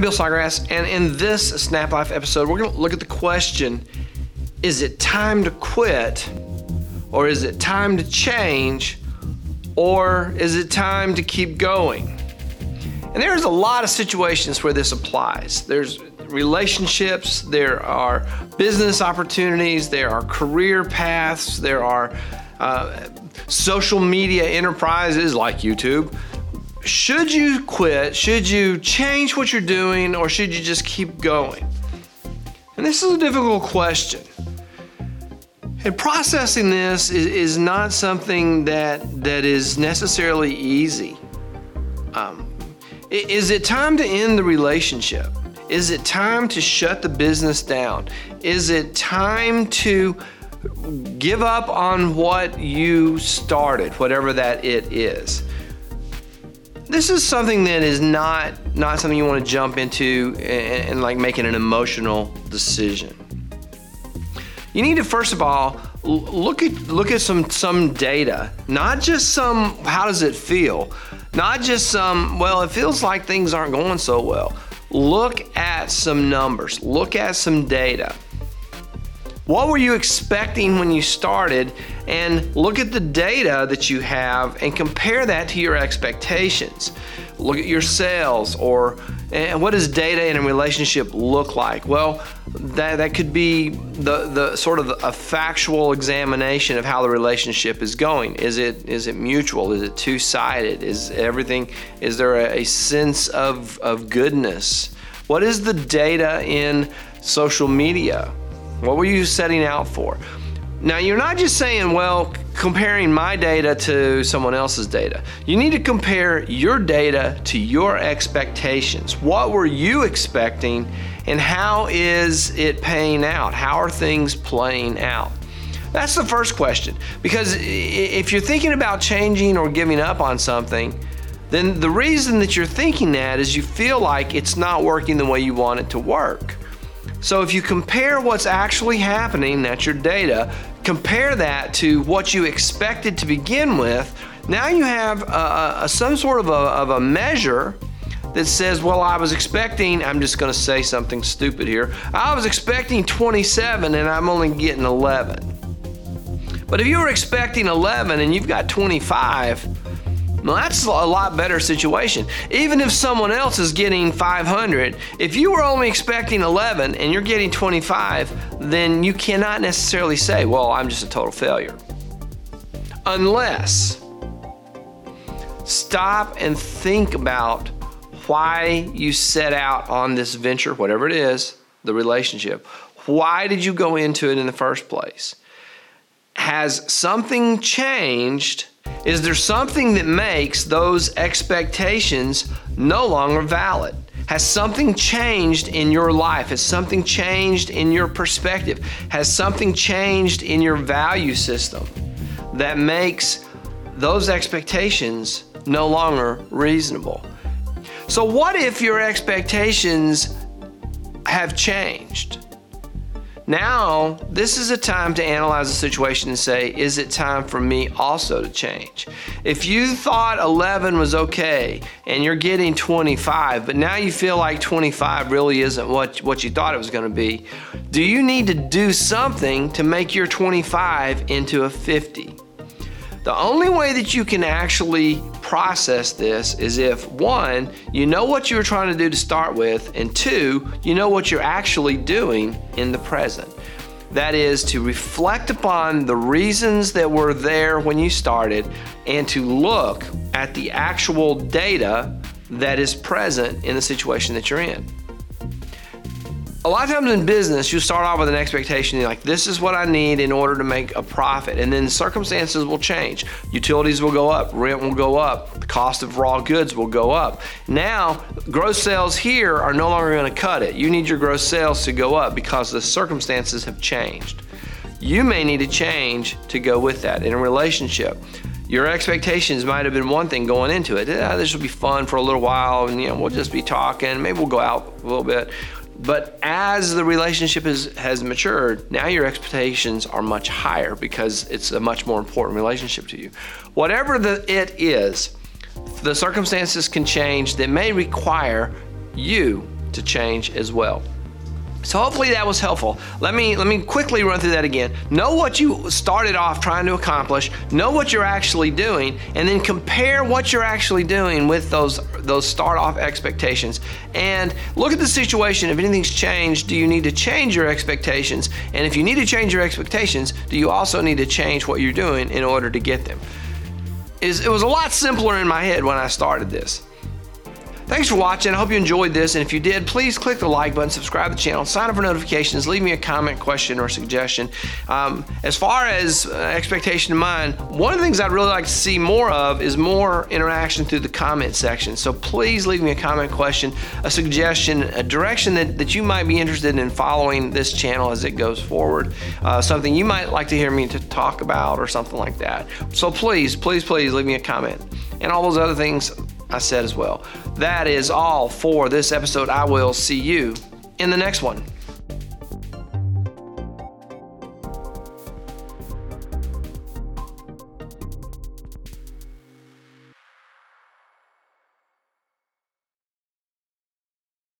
I'm Bill Snodgrass, and in this Snap Life episode, we're going to look at the question Is it time to quit? Or is it time to change? Or is it time to keep going? And there's a lot of situations where this applies. There's relationships, there are business opportunities, there are career paths, there are uh, social media enterprises like YouTube should you quit? Should you change what you're doing or should you just keep going? And this is a difficult question. And processing this is, is not something that, that is necessarily easy. Um, is it time to end the relationship? Is it time to shut the business down? Is it time to give up on what you started, whatever that it is? This is something that is not not something you want to jump into and, and, like making an emotional decision. You need to first of all look at look at some some data, not just some how does it feel, not just some well it feels like things aren't going so well. Look at some numbers, look at some data. What were you expecting when you started? And look at the data that you have and compare that to your expectations. Look at your sales or and what does data in a relationship look like? Well, that, that could be the, the sort of a factual examination of how the relationship is going. Is it is it mutual? Is it two-sided? Is everything is there a, a sense of, of goodness? What is the data in social media? What were you setting out for? Now, you're not just saying, well, comparing my data to someone else's data. You need to compare your data to your expectations. What were you expecting, and how is it paying out? How are things playing out? That's the first question. Because if you're thinking about changing or giving up on something, then the reason that you're thinking that is you feel like it's not working the way you want it to work. So if you compare what's actually happening, that's your data, compare that to what you expected to begin with, now you have a, a, some sort of a, of a measure that says, well, I was expecting, I'm just to say something stupid here. I was expecting 27 and I'm only getting 11. But if you were expecting 11 and you've got 25, well, that's a lot better situation. Even if someone else is getting 500, if you were only expecting 11 and you're getting 25, then you cannot necessarily say, well, I'm just a total failure. Unless stop and think about why you set out on this venture, whatever it is, the relationship. Why did you go into it in the first place? Has something changed? Is there something that makes those expectations no longer valid? Has something changed in your life? Has something changed in your perspective? Has something changed in your value system that makes those expectations no longer reasonable? So, what if your expectations have changed? Now, this is a time to analyze the situation and say, is it time for me also to change? If you thought 11 was okay and you're getting 25, but now you feel like 25 really isn't what, what you thought it was to be, do you need to do something to make your 25 into a 50? The only way that you can actually process this is if one, you know what you were trying to do to start with, and two, you know what you're actually doing in the present. That is to reflect upon the reasons that were there when you started and to look at the actual data that is present in the situation that you're in lot of times in business, you start off with an expectation like, this is what I need in order to make a profit. And then circumstances will change. Utilities will go up, rent will go up, the cost of raw goods will go up. Now, gross sales here are no longer going to cut it. You need your gross sales to go up because the circumstances have changed. You may need to change to go with that in a relationship your expectations might have been one thing going into it. Yeah, this will be fun for a little while, and you know we'll just be talking. Maybe we'll go out a little bit. But as the relationship is, has matured, now your expectations are much higher because it's a much more important relationship to you. Whatever the it is, the circumstances can change that may require you to change as well. So hopefully that was helpful. Let me let me quickly run through that again. Know what you started off trying to accomplish, know what you're actually doing, and then compare what you're actually doing with those those start off expectations. And look at the situation. If anything's changed, do you need to change your expectations? And if you need to change your expectations, do you also need to change what you're doing in order to get them? Is it was a lot simpler in my head when I started this. Thanks for watching. I hope you enjoyed this. And if you did, please click the like button, subscribe to the channel, sign up for notifications, leave me a comment, question, or suggestion. Um, as far as uh, expectation of mine, one of the things I'd really like to see more of is more interaction through the comment section. So please leave me a comment, question, a suggestion, a direction that, that you might be interested in following this channel as it goes forward, uh, something you might like to hear me to talk about or something like that. So please, please, please leave me a comment. And all those other things I said as well. That is all for this episode. I will see you in the next one.